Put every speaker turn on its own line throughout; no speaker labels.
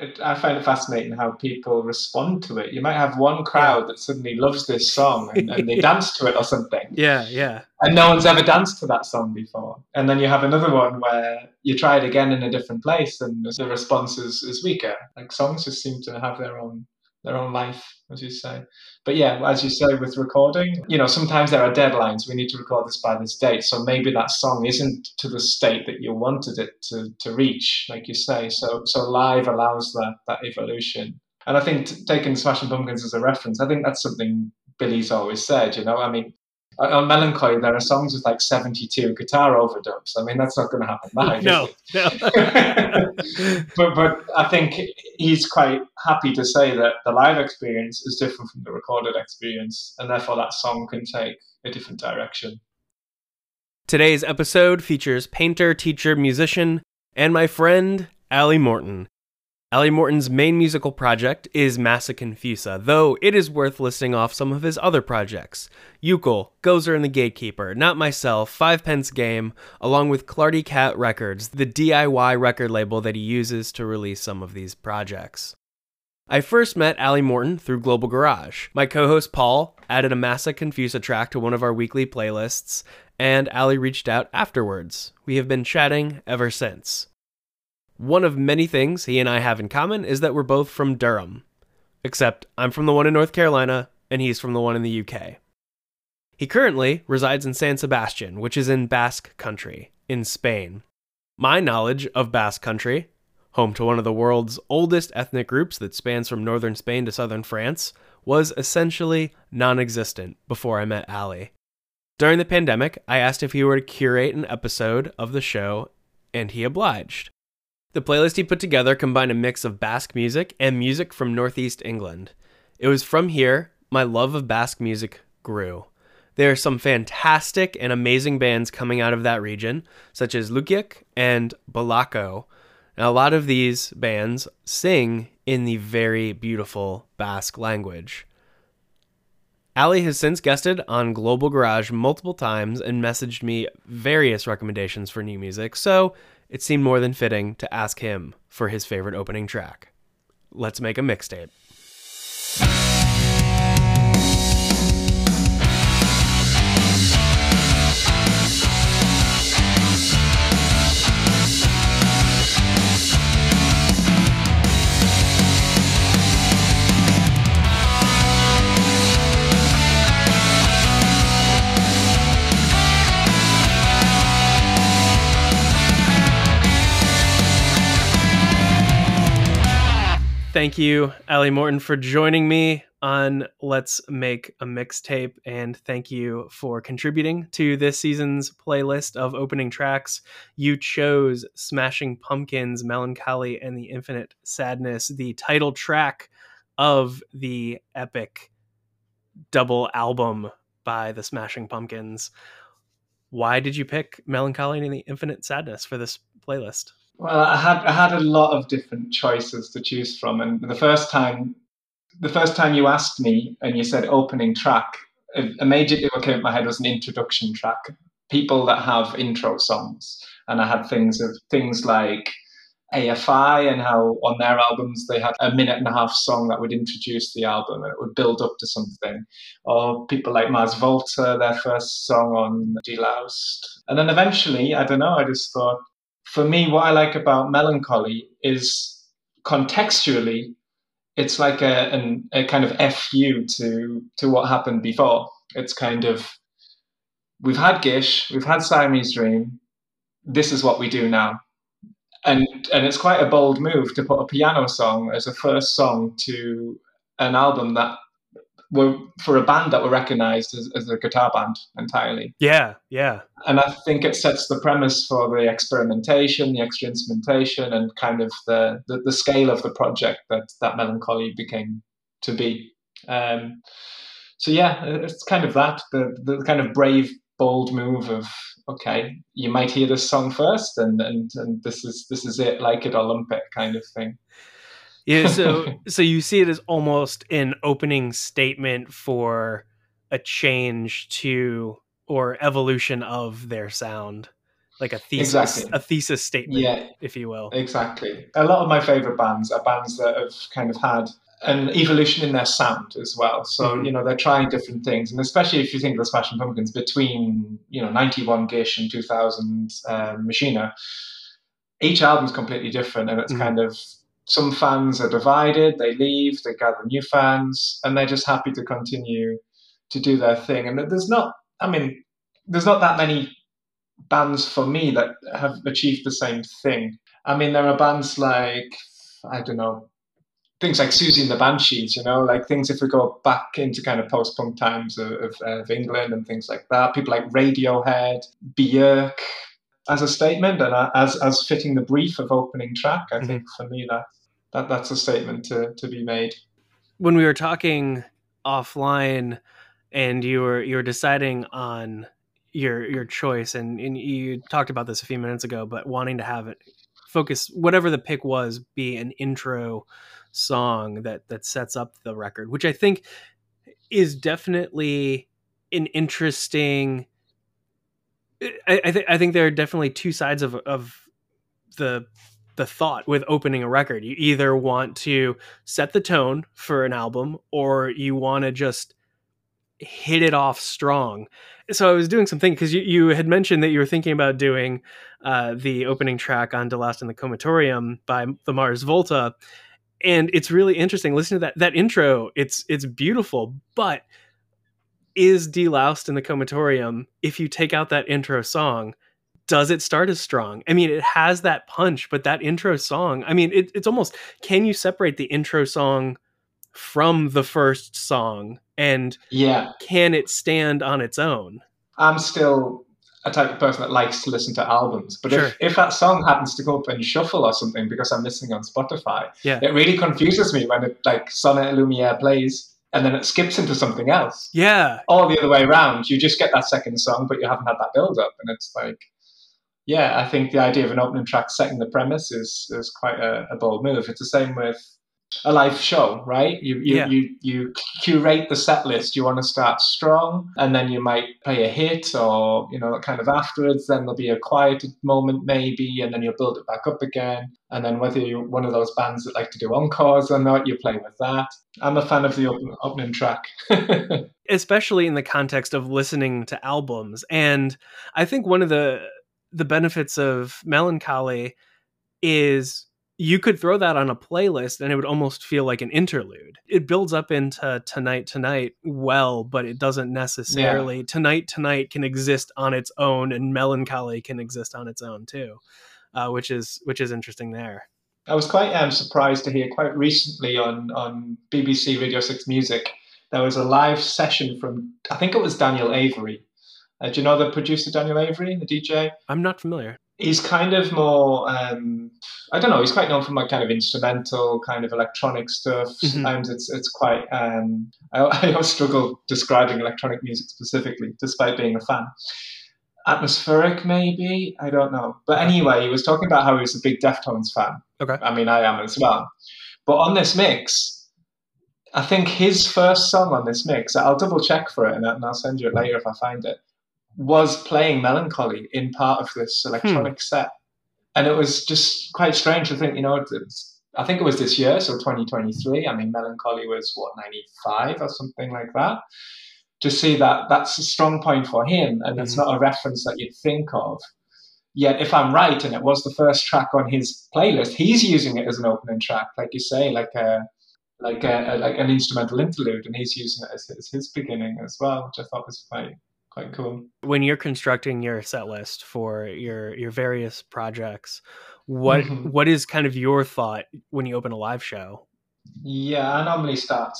it, I find it fascinating how people respond to it. You might have one crowd yeah. that suddenly loves this song and, and they dance to it or something.
Yeah, yeah.
And no one's ever danced to that song before. And then you have another one where you try it again in a different place and the response is, is weaker. Like songs just seem to have their own their own life, as you say. But yeah, as you say with recording, you know, sometimes there are deadlines. We need to record this by this date. So maybe that song isn't to the state that you wanted it to, to reach, like you say. So so live allows that that evolution. And I think t- taking Smashing Pumpkins as a reference, I think that's something Billy's always said. You know, I mean, on Mellon Collie, there are songs with like 72 guitar overdubs. I mean, that's not going to happen now.
No, no.
but, but I think he's quite happy to say that the live experience is different from the recorded experience, and therefore that song can take a different direction.
Today's episode features painter, teacher, musician, and my friend, Ally Morton. Ally Morton's main musical project is Massa Confusa, though it is worth listing off some of his other projects. Ukel, Gozer and the Gatekeeper, Not Myself, Five Pence Game, along with Clardy Cat Records, the DIY record label that he uses to release some of these projects. I first met Ally Morton through Global Garage. My co host Paul added a Massa Confusa track to one of our weekly playlists, and Ally reached out afterwards. We have been chatting ever since. One of many things he and I have in common is that we're both from Durham. Except I'm from the one in North Carolina, and he's from the one in the UK. He currently resides in San Sebastian, which is in Basque Country, in Spain. My knowledge of Basque Country, home to one of the world's oldest ethnic groups that spans from northern Spain to southern France, was essentially non existent before I met Ally. During the pandemic, I asked if he were to curate an episode of the show, and he obliged. The playlist he put together combined a mix of Basque music and music from Northeast England. It was from here my love of Basque music grew. There are some fantastic and amazing bands coming out of that region, such as Lukiak and Belako. Now, a lot of these bands sing in the very beautiful Basque language. Ally has since guested on Global Garage multiple times and messaged me various recommendations for new music, so it seemed more than fitting to ask him for his favorite opening track. Let's make a mixtape. Thank you, Ally Morton, for joining me on Let's Make a Mixtape. And thank you for contributing to this season's playlist of opening tracks. You chose Smashing Pumpkins, Mellon Collie, and the Infinite Sadness, the title track of the epic double album by the Smashing Pumpkins. Why did you pick Mellon Collie and the Infinite Sadness for this playlist?
Well, I had I had a lot of different choices to choose from, and the first time, the first time you asked me and you said opening track, immediately what came to my head was an introduction track. People that have intro songs, and I had things of things like AFI and how on their albums they had a minute and a half song that would introduce the album and it would build up to something. Or people like Mars Volta, their first song on Deloused. And then eventually, I don't know, I just thought for me, what I like about Mellon Collie is contextually, it's like a, an, a kind of fu to to what happened before. It's kind of we've had Gish, we've had Siamese Dream. This is what we do now, and and it's quite a bold move to put a piano song as a first song to an album that were for a band that were recognized as, as a guitar band entirely.
Yeah, yeah.
And I think it sets the premise for the experimentation, the extra instrumentation, and kind of the, the, the scale of the project that that Mellon Collie became to be. Um, so yeah, it's kind of that the the kind of brave, bold move of okay, you might hear this song first, and and and this is this is it, like it or lump it, kind of thing.
Yeah, so so you see it as almost an opening statement for a change to or evolution of their sound. like a thesis,
Exactly.
a thesis statement,
Yeah.
if you will.
Exactly. A lot of my favorite bands are bands that have kind of had an evolution in their sound as well. So,
Mhm.
you know, they're trying different things. And especially if you think of the Smashing Pumpkins between, you know, 91 Gish and 2000 um, Machina, each album's completely different. And it's
Mhm.
kind of, some fans are divided, they leave, they gather new fans, and they're just happy to continue to do their thing. And there's not, I mean, there's not that many bands for me that have achieved the same thing. I mean, there are bands like I don't know things like Siouxsie and the Banshees, you know, like things if we go back into kind of post punk times of, of, of England and things like that. People like Radiohead, Björk, as a statement and uh, as as fitting the brief of opening track. I mm-hmm. think for me that that that's a statement to to be made.
When we were talking offline, and you were you were deciding on your your choice, and, and you talked about this a few minutes ago, but wanting to have it focus whatever the pick was be an intro song that that sets up the record, which I think is definitely an interesting. I, I think I think there are definitely two sides of of the the thought with opening a record. You either want to set the tone for an album, or you want to just hit it off strong. So I was doing something because you, you had mentioned that you were thinking about doing uh, the opening track on Deloused in the Comatorium by the Mars Volta, and it's really interesting. Listen to that that intro. It's it's beautiful, but is Deloused in the Comatorium if you take out that intro song? Does it start as strong? I mean, it has that punch, but that intro song, I mean, it, it's almost can you separate the intro song from the first song and
Yeah,
can it stand on its own?
I'm still a type of person that likes to listen to albums. But
Sure.
if, if that song happens to go up in shuffle or something because I'm listening on Spotify,
Yeah.
it really confuses me when it like Son et Lumière plays and then it skips into something else.
Yeah,
Or the other way around. You just get that second song, but you haven't had that build up. And it's like, yeah, I think the idea of an opening track setting the premise is is quite a, a bold move. It's the same with a live show, right? You you,
Yeah.
you you curate the set list. You want to start strong, and then you might play a hit, or you know, kind of afterwards. Then there'll be a quiet moment, maybe, and then you'll build it back up again. And then whether you're one of those bands that like to do encores or not, you play with that. I'm a fan of the open, opening track.
especially in the context of listening to albums. And I think one of the the benefits of Mellon Collie is you could throw that on a playlist and it would almost feel like an interlude. It builds up into tonight tonight well, but it doesn't necessarily tonight tonight can exist on its own and Mellon Collie can exist on its own too. Uh, which is which is interesting there.
I was quite um, surprised to hear quite recently on, on BBC Radio 6 Music, there was a live session from, I think it was Daniel Avery. Uh, do you know the producer Daniel Avery, the DJ?
I'm not familiar.
He's kind of more, um, I don't know, he's quite known for like kind of instrumental, kind of electronic stuff.
Mhm.
Sometimes it's it's quite, um, I, I always struggle describing electronic music specifically, despite being a fan. Atmospheric, maybe? I don't know. But anyway, he was talking about how he was a big Deftones fan.
Okay.
I mean, I am as well. But on this mix, I think his first song on this mix, I'll double check for it and, and I'll send you it later if I find it, was playing Mellon Collie in part of this electronic set. And it was just quite strange to think, you know, it's- it's, I think it was this year, so 2023. I mean, Mellon Collie was what, 95 or something like that. To see that that's a strong point for him, and it's
Mhm.
not a reference that you'd think of. Yet, if I'm right, and it was the first track on his playlist, he's using it as an opening track, like you say, like a like a, like an instrumental interlude, and he's using it as, as his beginning as well, which I thought was quite quite cool.
when you're constructing your set list for your your various projects what
Mhm.
what is kind of your thought when you open a live show
Yeah, I normally start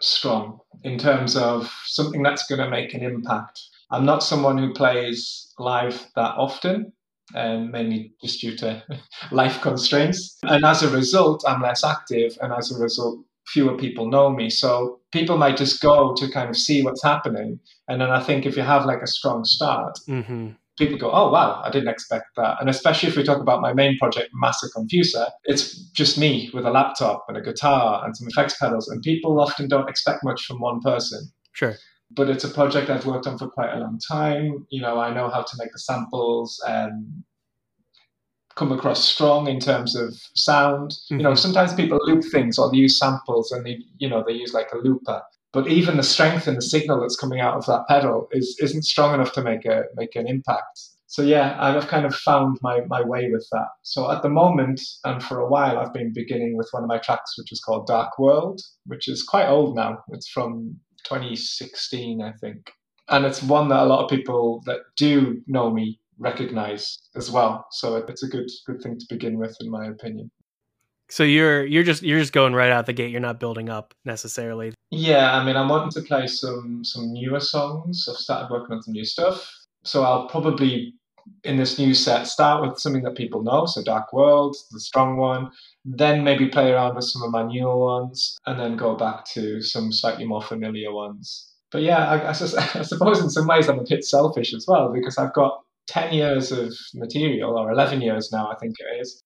strong in terms of something that's going to make an impact. I'm not someone who plays live that often, um, mainly just due to life constraints. And as a result, I'm less active, and as a result, fewer people know me. So people might just go to kind of see what's happening. And then I think if you have like a strong start,
mm-hmm.
people go, oh, wow, I didn't expect that. And especially if we talk about my main project, Massa Confusa, it's just me with a laptop and a guitar and some effects pedals. And people often don't expect much from one person.
sure
but it's a project I've worked on for quite a long time. You know, I know how to make the samples um, come across strong in terms of sound. Mm-hmm. You know, mm-hmm. sometimes people loop things or they use samples and they, you know, they use like a looper. But even the strength in the signal that's coming out of that pedal is isn't strong enough to make a make an impact. So yeah, I've kind of found my my way with that. So at the moment and for a while, I've been beginning with one of my tracks, which is called Dark World, which is quite old now. It's from 2016, I think. And it's one that a lot of people that do know me recognize as well. So it's a good good thing to begin with, in my opinion.
So you're you're just you're just going right out the gate. You're not building up necessarily.
Yeah, I mean, I'm wanting to play some some newer songs. I've started working on some new stuff. So I'll probably in this new set start with something that people know. So Dark World, the strong one, then maybe play around with some of my newer ones, and then go back to some slightly more familiar ones. But yeah, I, I, I suppose in some ways I'm a bit selfish as well because I've got 10 years of material, or 11 years now, I think it is.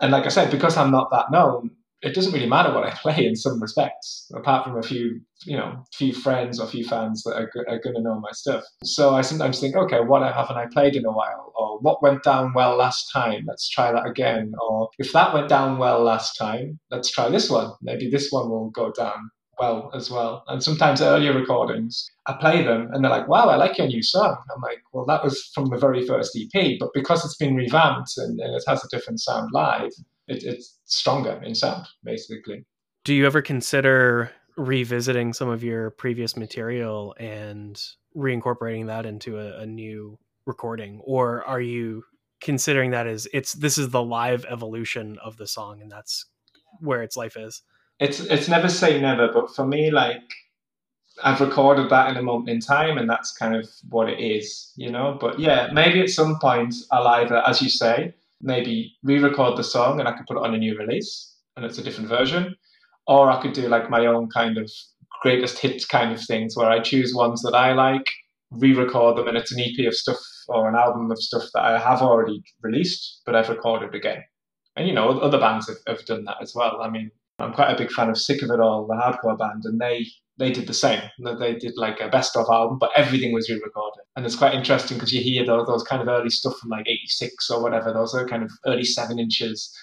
And like I said, because I'm not that known, it doesn't really matter what I play in some respects, apart from a few, you know, few friends or few fans that are, are going to know my stuff. So I sometimes think, okay, what haven't I played in a while? Or what went down well last time? Let's try that again. Or if that went down well last time, let's try this one. Maybe this one will go down well as well. And sometimes earlier recordings, I play them and they're like, wow, I like your new song. I'm like, well, that was from the very first EP, but because it's been revamped and, and it has a different sound live, it, it's stronger in sound, basically.
Do you ever consider revisiting some of your previous material and reincorporating that into a, a new recording? Or are you considering that as it's this is the live evolution of the song and that's where its life is?
It's it's never say never, but for me, like I've recorded that in a moment in time, and that's kind of what it is, you know. But yeah, maybe at some point I'll either, as you say, maybe re-record the song and I could put it on a new release, and it's a different version, or I could do like my own kind of greatest hits kind of things where I choose ones that I like, re-record them, and it's an EP of stuff or an album of stuff that I have already released, but I've recorded again. And you know, other bands have, have done that as well. I mean, I'm quite a big fan of Sick of It All, the hardcore band, and they they did the same. They did like a best of album, but everything was re-recorded, and it's quite interesting because you hear those, those kind of early stuff from like '86 or whatever. Those are kind of early seven inches,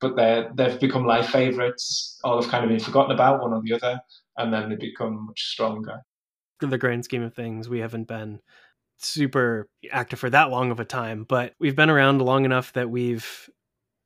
but they they've become live favorites, or they've kind of been forgotten about one or the other, and then they become much stronger.
In the grand scheme of things, we haven't been super active for that long of a time, but we've been around long enough that we've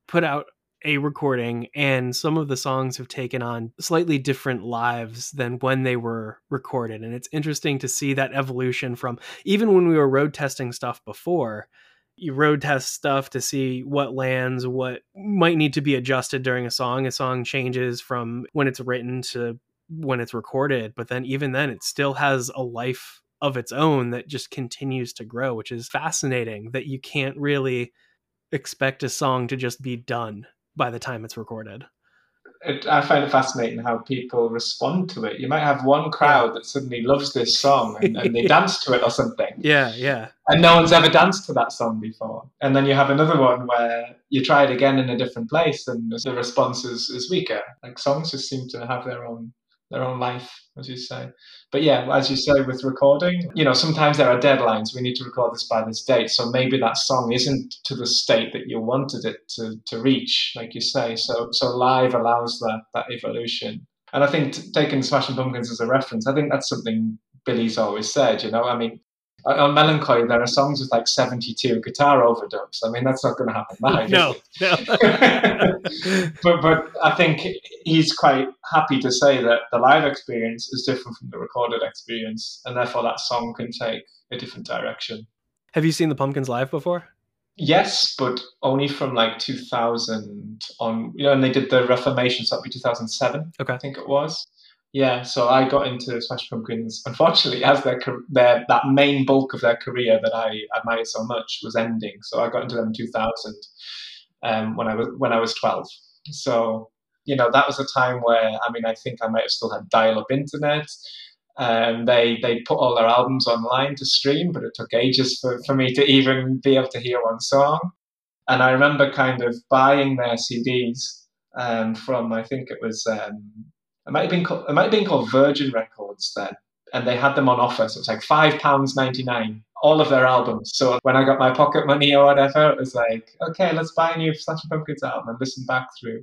put out a recording and some of the songs have taken on slightly different lives than when they were recorded. And it's interesting to see that evolution from even when we were road testing stuff before you road test stuff to see what lands what might need to be adjusted during a song. A song changes from when it's written to when it's recorded but then even then it still has a life of its own that just continues to grow which is fascinating that you can't really expect a song to just be done by the time it's recorded.
It, I find it fascinating how people respond to it. You might have one crowd yeah. that suddenly loves this song and, and they dance to it or something.
Yeah, yeah.
And no one's ever danced to that song before. And then you have another one where you try it again in a different place and the response is, is weaker. Like songs just seem to have their own their own life, as you say. But yeah, as you say with recording, you know, sometimes there are deadlines. We need to record this by this date. So maybe that song isn't to the state that you wanted it to, to reach, like you say. So so live allows that that evolution. And I think t- taking Smashing Pumpkins as a reference, I think that's something Billy's always said. You know, I mean, on Mellon Collie, there are songs with like 72 guitar overdubs. I mean, that's not going to happen live.
no,
no. but, but I think he's quite happy to say that the live experience is different from the recorded experience, and therefore that song can take a different direction.
Have you seen the Pumpkins live before?
Yes, but only from like 2000 on, you know, and they did the Reformation, so that'd be 2007,
okay.
I think it was. Yeah, so I got into Smash Pumpkins. Unfortunately, as their their that main bulk of their career that I admired so much was ending, so I got into them in 2000 um, when I was when I was 12. So you know that was a time where I mean I think I might have still had dial-up internet. Um, they they put all their albums online to stream, but it took ages for, for me to even be able to hear one song. And I remember kind of buying their CDs um, from I think it was um, it might have been called, it might have been called Virgin Records then. and they had them on offer. So it's like five pounds ninety nine, all of their albums. So when I got my pocket money or whatever, it was like, okay, let's buy a new Smashing Pumpkins album and listen back through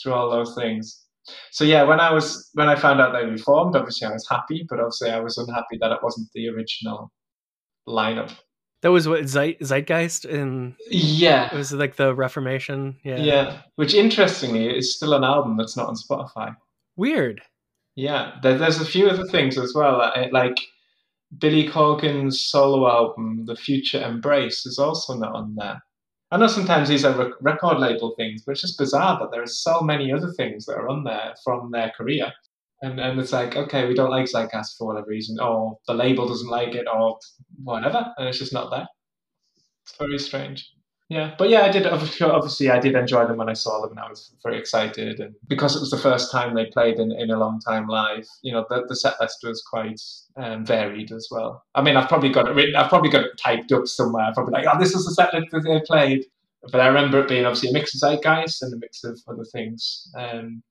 through all those things. So yeah, when I was when I found out they reformed, obviously I was happy, but obviously I was unhappy that it wasn't the original lineup.
That was what Zeit- Zeitgeist and
Yeah,
it was like the Reformation. Yeah.
yeah. Which interestingly is still an album that's not on Spotify.
Weird.
Yeah, there, there's a few other things as well, uh, like Billy Corgan's solo album, The Future Embrace, is also not on there. I know sometimes these are rec- record label things, but it's just bizarre that there are so many other things that are on there from their career. And, and it's like, okay, we don't like Zeitgeist for whatever reason, or the label doesn't like it, or whatever, and it's just not there. It's very strange. Yeah, but yeah, I did. Obviously, I did enjoy them when I saw them, and I was very excited. And because it was the first time they played in, in a long time live, you know, the, the set list was quite um, varied as well. I mean, I've probably got it written, I've probably got it typed up somewhere. I'm probably like, oh, this is the set list that they played. But I remember it being obviously a mix of Zeitgeist and a mix of other things um,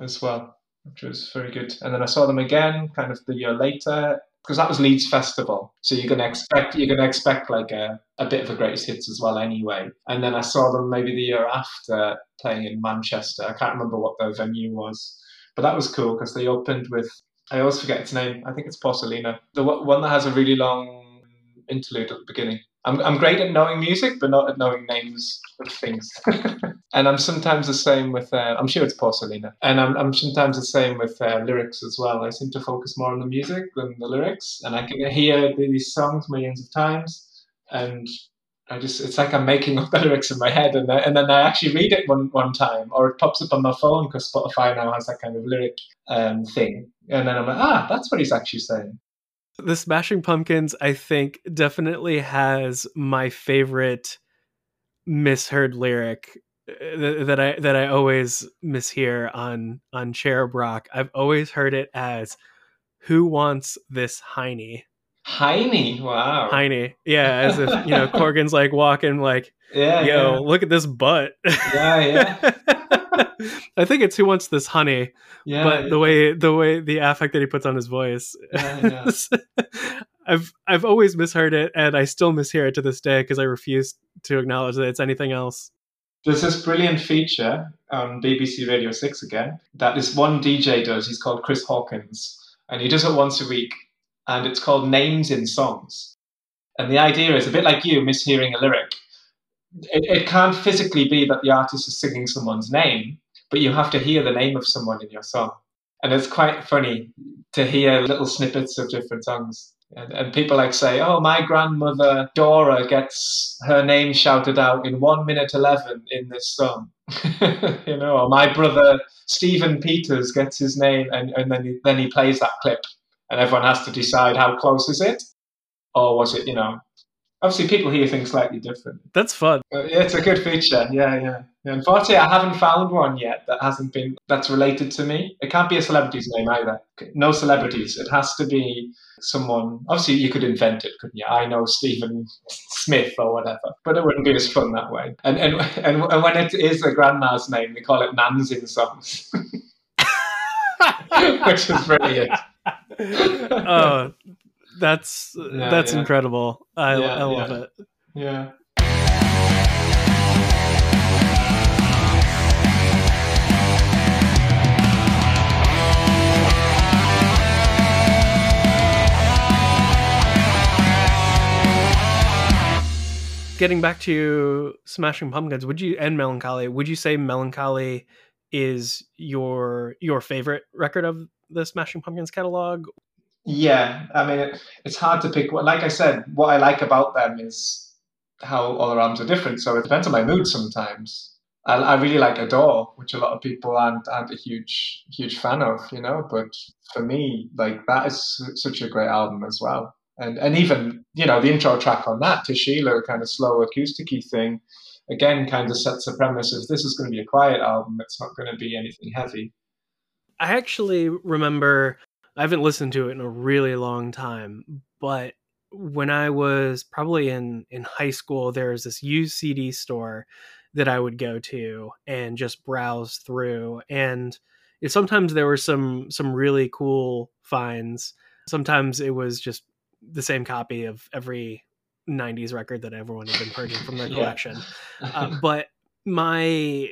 as well, which was very good. And then I saw them again, kind of the year later, because that was Leeds Festival. So you're gonna expect you're gonna expect like a, a bit of a greatest hits as well anyway. And then I saw them maybe the year after playing in Manchester. I can't remember what the venue was, but that was cool because they opened with I always forget its name. I think it's Porcelina, the one that has a really long interlude at the beginning. I'm, I'm great at knowing music, but not at knowing names of things. and I'm sometimes the same with, uh, I'm sure it's Porcelina. And I'm, I'm sometimes the same with uh, lyrics as well. I seem to focus more on the music than the lyrics. And I can hear these songs millions of times. And I just, it's like I'm making up the lyrics in my head. And, and then I actually read it one, one time, or it pops up on my phone because Spotify now has that kind of lyric um, thing. And then I'm like, ah, that's what he's actually saying.
The Smashing Pumpkins, I think, definitely has my favorite misheard lyric uh, that I that I always mishear on on Cherub Rock. I've always heard it as "Who wants this Heine?"
Heine, wow.
Heine, yeah, as if you know Corgan's like walking like,
Yeah,
"Yo,
yeah.
look at this butt."
Yeah, yeah.
I think it's "Who wants this honey?"
Yeah,
but the way the way the affect that he puts on his voice
Yeah,
i've i've always misheard it and i still mishear it to this day because i refuse to acknowledge that it's anything else
There's this brilliant feature um, on BBC Radio 6 again that this one DJ does. He's called Chris Hawkins, and he does it once a week, and it's called Names in Songs. And the idea is a bit like you mishearing a lyric. It, it can't physically be that the artist is singing someone's name, but you have to hear the name of someone in your song. And it's quite funny to hear little snippets of different songs. And, people like say, oh, my grandmother Dora gets her name shouted out in one minute 11 in this song. you know, or my brother Stephen Peters gets his name and, and then, he, then he plays that clip. And everyone has to decide how close is it? Or was it, you know, obviously people hear things slightly different.
that's fun
But yeah, it's a good feature. Yeah, yeah. yeah. Unfortunately, I haven't found one yet that hasn't been that's related to me. It can't be a celebrity's name either. No celebrities. It has to be someone. Obviously, you could invent it, couldn't you? I know Stephen Smith or whatever, but it wouldn't be as fun that way. And and and, and when it is a grandma's name, they call it Nans in songs, which is brilliant.
oh that's
Yeah,
that's
yeah.
incredible i,
Yeah,
I love it
Yeah.
getting back to smashing pumpkins would you and Mellon Collie would you say Mellon Collie is your your favorite record of the smashing pumpkins catalog
Yeah, I mean, it, it's hard to pick. Like I said, what I like about them is how all their albums are different. So it depends on my mood sometimes. I, I really like Adore, which a lot of people aren't aren't a huge huge fan of, you know. But for me, like that is su- such a great album as well. And and even you know the intro track on that to Sheila, kind of slow acousticy thing, again kind of sets the premise of this is going to be a quiet album. It's not going to be anything heavy.
I actually remember I haven't listened to it in a really long time, but when I was probably in in high school, there was this used CD store that I would go to and just browse through, and it, sometimes there were some some really cool finds. Sometimes it was just the same copy of every 90s record that everyone had been purging from their
Yeah.
collection. uh, but my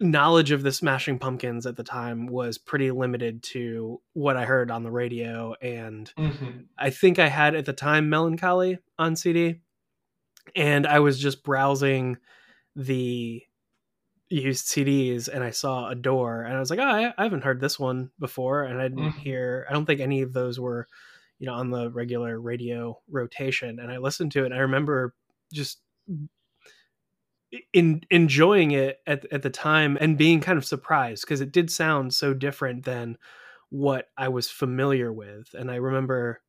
knowledge of the Smashing Pumpkins at the time was pretty limited to what I heard on the radio. And
Mhm.
I think I had at the time Mellon Collie on CD. And I was just browsing the used CDs and I saw Adore and I was like, oh, I, I haven't heard this one before. And I didn't
Mhm.
hear, I don't think any of those were, you know, on the regular radio rotation. And I listened to it and I remember just in enjoying it at, at the time and being kind of surprised because it did sound so different than what I was familiar with. And I remember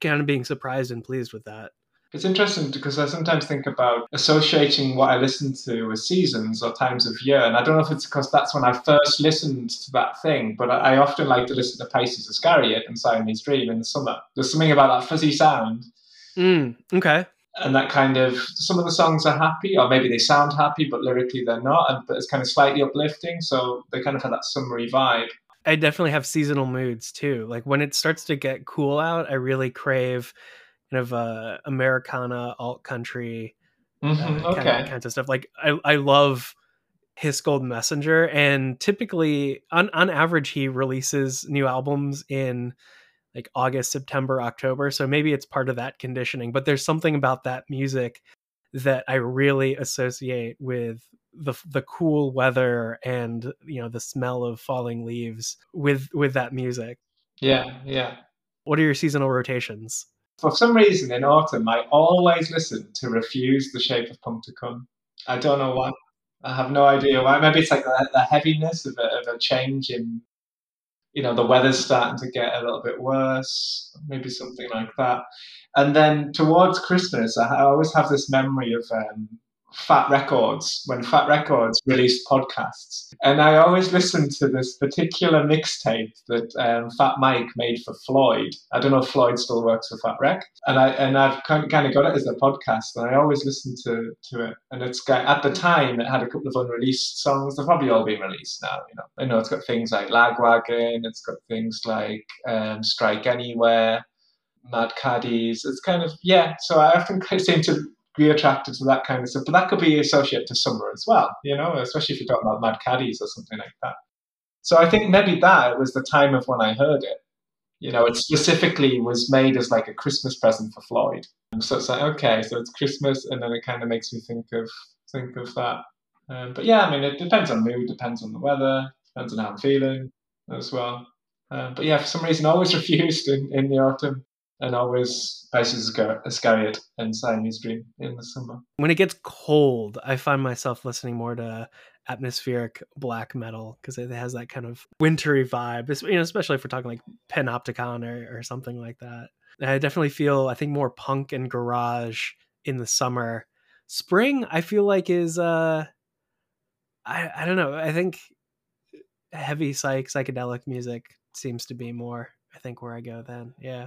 kind of being surprised and pleased with that.
It's interesting because I sometimes think about associating what I listen to with seasons or times of year. And I don't know if it's because that's when I first listened to that thing, but I often like to listen to Pisces Iscariot and Siamese Dream in the summer. There's something about that fuzzy sound
Mm, okay.
And that kind of some of the songs are happy or maybe they sound happy but lyrically they're not but it's kind of slightly uplifting so they kind of have that summery vibe
I definitely have seasonal moods too. Like when it starts to get cool out, I really crave kind of uh, Americana, alt country, uh,
Mhm,
kind,
okay
of, kinds of stuff. Like I, I love Hiss Golden Messenger, and typically on on average he releases new albums in like August, September, October. So maybe it's part of that conditioning. But there's something about that music that I really associate with the the cool weather and you know the smell of falling leaves with with that music.
yeah yeah
What are your seasonal rotations?
for some reason in autumn i always listen to Refused the shape of punk to come i don't know why i have no idea why maybe it's like the, the heaviness of a, of a change in you know the weather's starting to get a little bit worse maybe something like that. And then towards christmas i, always have this memory of um, Fat Wreck Chords when Fat Wreck Chords released podcasts. And i always listened to this particular mixtape that um, fat mike made for floyd. I don't know if floyd still works for Fat Wreck. And i and i've kind of, got it as a podcast and i always listen to to it. And it's got at the time it had a couple of unreleased songs. They've probably all been released now you know. I know it's got things like lagwagon it's got things like um, strike anywhere mad caddies. It's kind of yeah so i often seem to be attracted to that kind of stuff but that could be associated to summer as well you know especially if you're talking about mad caddies or something like that so i think maybe that was the time of when i heard it you know, it specifically was made as like a Christmas present for Floyd. So it's like, okay, so it's Christmas, and then it kind of makes me think of think of that. Um, but yeah, I mean, it depends on mood, depends on the weather, depends on how I'm feeling as well. Um, but yeah, for some reason, I always refused in, in the autumn, and always Pisces Iscariot and Siamese Dream in the summer.
When it gets cold, I find myself listening more to atmospheric black metal because it has that kind of wintry vibe. You know, especially if we're talking like Panopticon or, or something like that. I definitely feel I think more punk and garage in the summer. Spring, I feel like is uh, I I don't know. I think heavy psych psychedelic music seems to be more. I think where I go then. Yeah,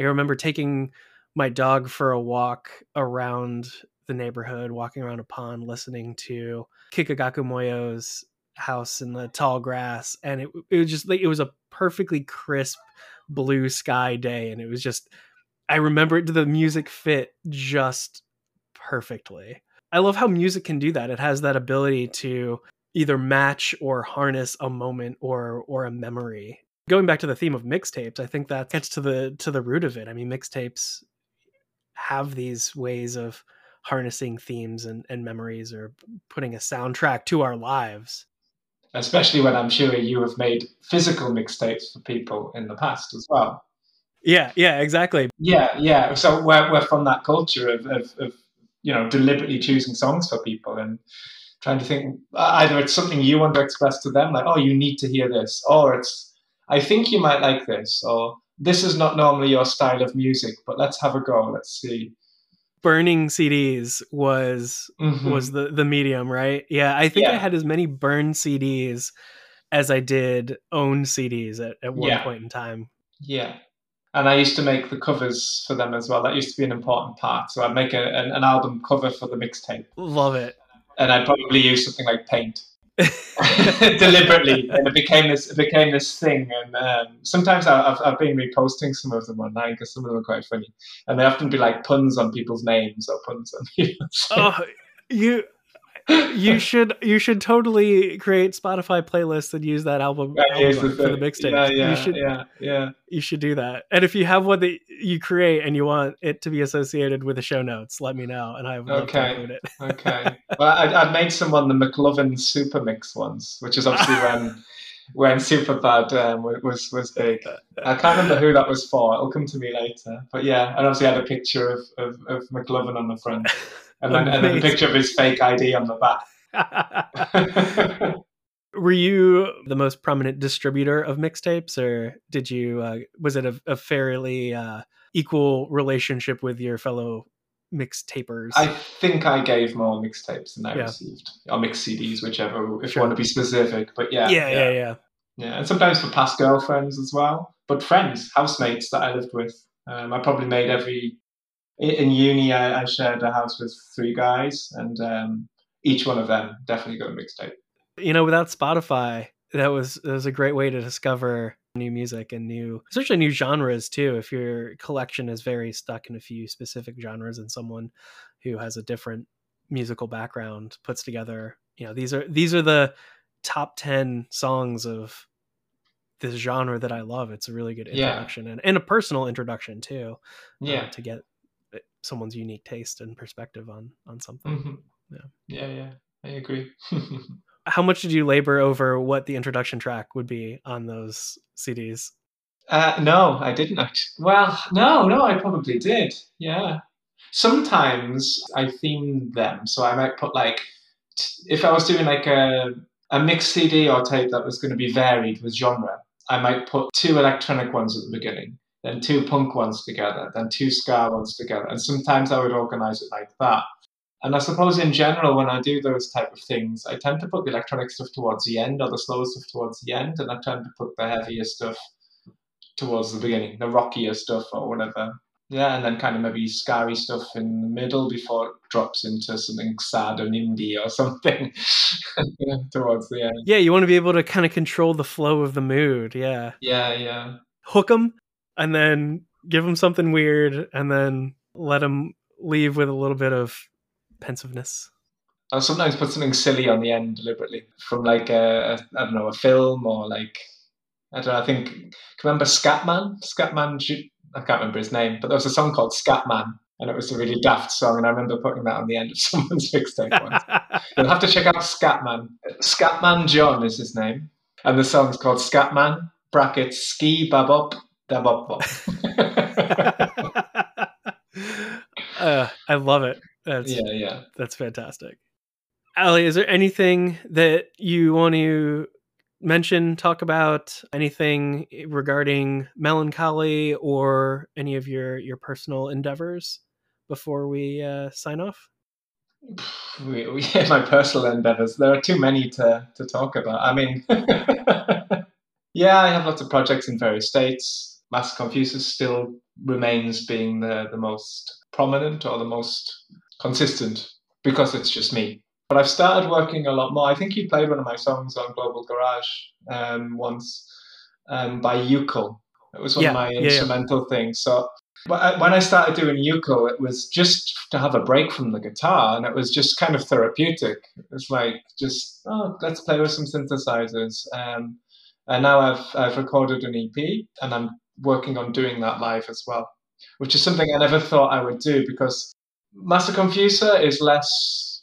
I remember taking my dog for a walk around the neighborhood, walking around a pond, listening to Kikagaku Moyo's house in the tall grass, and it it was just like it was a perfectly crisp blue sky day, and it was just I remember it the music fit just perfectly. I love how music can do that. It has that ability to either match or harness a moment or or a memory. Going back to the theme of mixtapes, I think that gets to the to the root of it. I mean, mixtapes have these ways of harnessing themes and, and memories or putting a soundtrack to our lives.
Especially when I'm sure you have made physical mixtapes for people in the past as well.
Yeah, yeah, exactly.
Yeah, yeah. So we're, we're from that culture of, of, of, you know, deliberately choosing songs for people and trying to think uh, either it's something you want to express to them, like, oh, you need to hear this, or it's, I think you might like this, or this is not normally your style of music, but let's have a go. Let's see.
Burning CDs was
Mhm.
was the the medium, right? Yeah, I think I had as many burned CDs as I did own CDs at, at one
Yeah.
point in time.
Yeah. And I used to make the covers for them as well. That used to be an important part. So I'd make a, an, an album cover for the mixtape.
Love it.
And I'd probably use something like paint. deliberately, and it became this it became this thing. And um, sometimes I, have I've been reposting some of them online because some of them are quite funny, and they often be like puns on people's names or puns on people's.
Oh, you you should you should totally create Spotify playlists and use that album, album for the mixtape.
Yeah, yeah,
you should,
yeah, yeah.
You should do that. And if you have one that you create and you want it to be associated with the show notes, let me know, and I would
okay.
include it.
okay. Well, I, I made someone the McLovin Super Mix once, which is obviously when when Superbad um, was was big. I can't remember who that was for. It'll come to me later. But yeah, and obviously I had a picture of, of, of McLovin on the front and then, and then a picture of his fake ID on the back.
Were you the most prominent distributor of mixtapes, or did you? Uh, was it a, a fairly uh, equal relationship with your fellow mixtapers?
I think I gave more mixtapes than I yeah. received, or mix CDs, whichever, if sure. you want to be specific. But yeah,
yeah, yeah, yeah,
yeah, and sometimes for past girlfriends as well, but friends, housemates that I lived with. Um, I probably made every in uni, I, I, shared a house with three guys, and um, each one of them definitely got a mixtape.
You know, without Spotify, that was that was a great way to discover new music and new, especially new genres too. If your collection is very stuck in a few specific genres, and someone who has a different musical background puts together, you know, these are these are the top ten songs of this genre that I love. It's a really good introduction yeah. and, and a personal introduction too.
Uh, yeah.
Uh, to get someone's unique taste and perspective on on something.
Mm-hmm. Yeah. Yeah, yeah. I agree.
How much did you labor over what the introduction track would be on those CDs?
Uh, no, I didn't. Well, no, no, I probably did. Yeah. Sometimes I theme them, so I might put like, if I was doing like a a mixed CD or tape that was going to be varied with genre, I might put two electronic ones at the beginning then two punk ones together, then two ska ones together. And sometimes I would organize it like that. And I suppose in general, when I do those type of things, I tend to put the electronic stuff towards the end or the slow stuff towards the end, and I tend to put the heavier stuff towards the beginning, the rockier stuff or whatever. Yeah, and then kind of maybe scary stuff in the middle before it drops into something sad and indie or something towards the end.
Yeah, you want to be able to kind of control the flow of the mood. Yeah.
Yeah, yeah.
Hook them and then give them something weird and then let them leave with a little bit of pensiveness.
I'll sometimes put something silly on the end deliberately from like a, a I don't know a film or like I don't know I think remember Scatman Scatman I can't remember his name but there was a song called Scatman and it was a really daft song and I remember putting that on the end of someone's mixtape once. You'll have to check out Scatman Scatman John is his name and the song's called Scatman brackets ski babop uh,
I love it. That's,
yeah, yeah.
That's fantastic. Ally, is there anything that you want to mention, talk about, anything regarding Mellon Collie or any of your your personal endeavors before we uh, sign off?
We, we, my personal endeavors. There are too many to to talk about. I mean, yeah, I have lots of projects in various states. Massa Confusa still remains being the, the most prominent or the most consistent because it's just me. But I've started working a lot more. I think you played one of my songs on Global Garage um, once um, by Ukel. It was one yeah, of my yeah, instrumental yeah. things. So when I started doing ukel, it was just to have a break from the guitar, and it was just kind of therapeutic. It was like just oh, let's play with some synthesizers. Um, and now I've I've recorded an EP, and I'm working on doing that live as well, which is something I never thought I would do because Massa Confusa is less.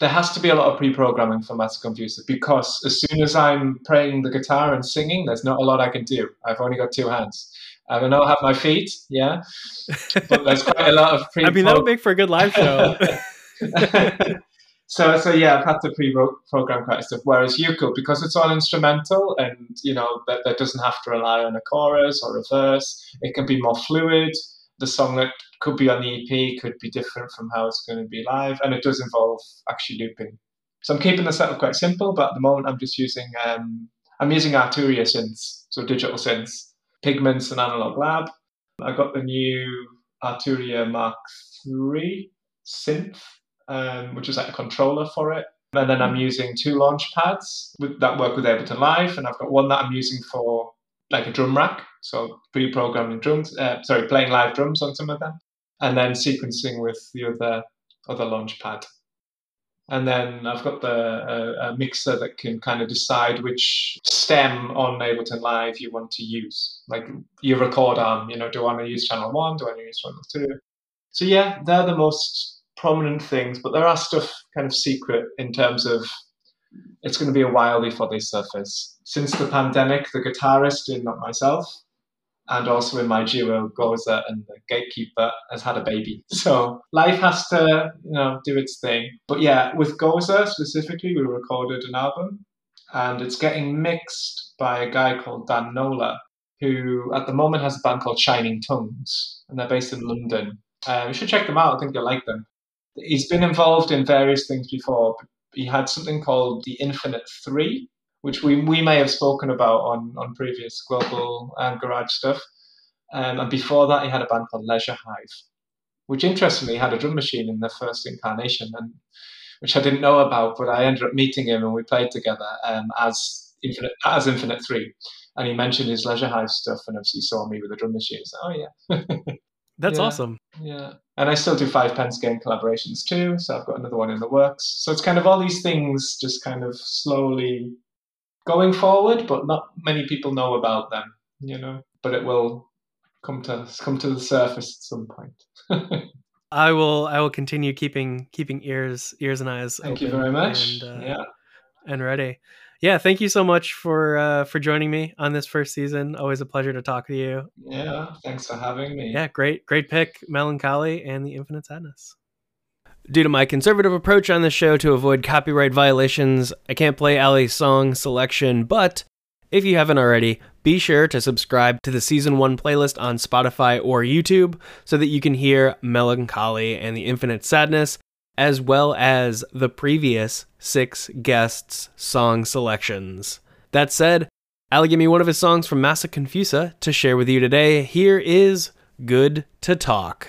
There has to be a lot of pre-programming for Massa Confusa because as soon as I'm playing the guitar and singing, there's not a lot I can do. I've only got two hands. I don't know have my feet, yeah, but there's quite a lot of pre.
I mean, that would make for a good live show.
so so yeah, I've had to pre-program quite stuff. Whereas Ukel, because it's all instrumental and you know that, that doesn't have to rely on a chorus or a verse, it can be more fluid. The song that could be on the EP could be different from how it's going to be live, and it does involve actually looping. So I'm keeping the setup quite simple, but at the moment I'm just using um, I'm using Arturia synths, so digital synths, Pigments and Analog Lab. I got the new Arturia Mark III synth um, which is like a controller for it. And then I'm using two launch pads with, that work with Ableton Live, and I've got one that I'm using for like a drum rack, so pre-programming drums, uh, sorry, playing live drums on some of them, and then sequencing with the other other launch pad. And then I've got the uh, a mixer that can kind of decide which stem on Ableton Live you want to use, like your record arm. You know, do I want to use channel one? Do I want to use channel two? So yeah, they're the most prominent things, but there are stuff kind of secret in terms of it's going to be a while before they surface. Since the pandemic, the guitarist in Not Myself and also in my duo, Goza and the Gatekeeper has had a baby. So life has to, you know, do its thing. But yeah, with Goza specifically, we recorded an album and it's getting mixed by a guy called Dan Nola, who at the moment has a band called Shining Tongues, and they're based in London. Uh, you should check them out. I think you'll like them. He's been involved in various things before. He had something called the Infinite Three, which we, we may have spoken about on, on previous global um, garage stuff. Um, and before that, he had a band called Leisure Hive, which interestingly had a drum machine in their first incarnation, and which I didn't know about. But I ended up meeting him, and we played together um, as Infinite as Infinite Three. And he mentioned his Leisure Hive stuff, and obviously saw me with a drum machine. So, oh yeah,
that's
yeah.
awesome.
Yeah, and I still do Five Pence Game collaborations too. So I've got another one in the works. So it's kind of all these things just kind of slowly going forward, but not many people know about them. You know, but it will come to come to the surface at some point.
I will. I will continue keeping keeping ears ears and eyes.
Thank you very much.
And,
uh, yeah,
and ready. Yeah, thank you so much for uh, for joining me on this first season. Always a pleasure to talk to you.
Yeah, thanks for having me.
Yeah, great, great pick, Mellon Collie and the Infinite Sadness. Due to my conservative approach on the show to avoid copyright violations, I can't play Ally's song selection, but if you haven't already, be sure to subscribe to the season one playlist on Spotify or YouTube so that you can hear Mellon Collie and the Infinite Sadness as well as the previous six guests' song selections. That said, Ally gave me one of his songs from Massa Confusa to share with you today. Here is Good to Talk.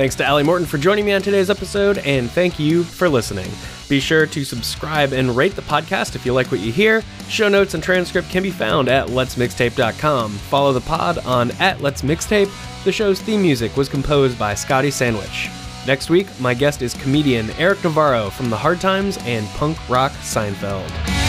Thanks to Ally Morton for joining me on today's episode, and thank you for listening. Be sure to subscribe and rate the podcast if you like what you hear. Show notes and transcript can be found at letsmixtape.com. Follow the pod on at Let's Mixtape. The show's theme music was composed by Scotty Sandwich. Next week, my guest is comedian Eric Navarro from The Hard Times and punk rock Seinfeld.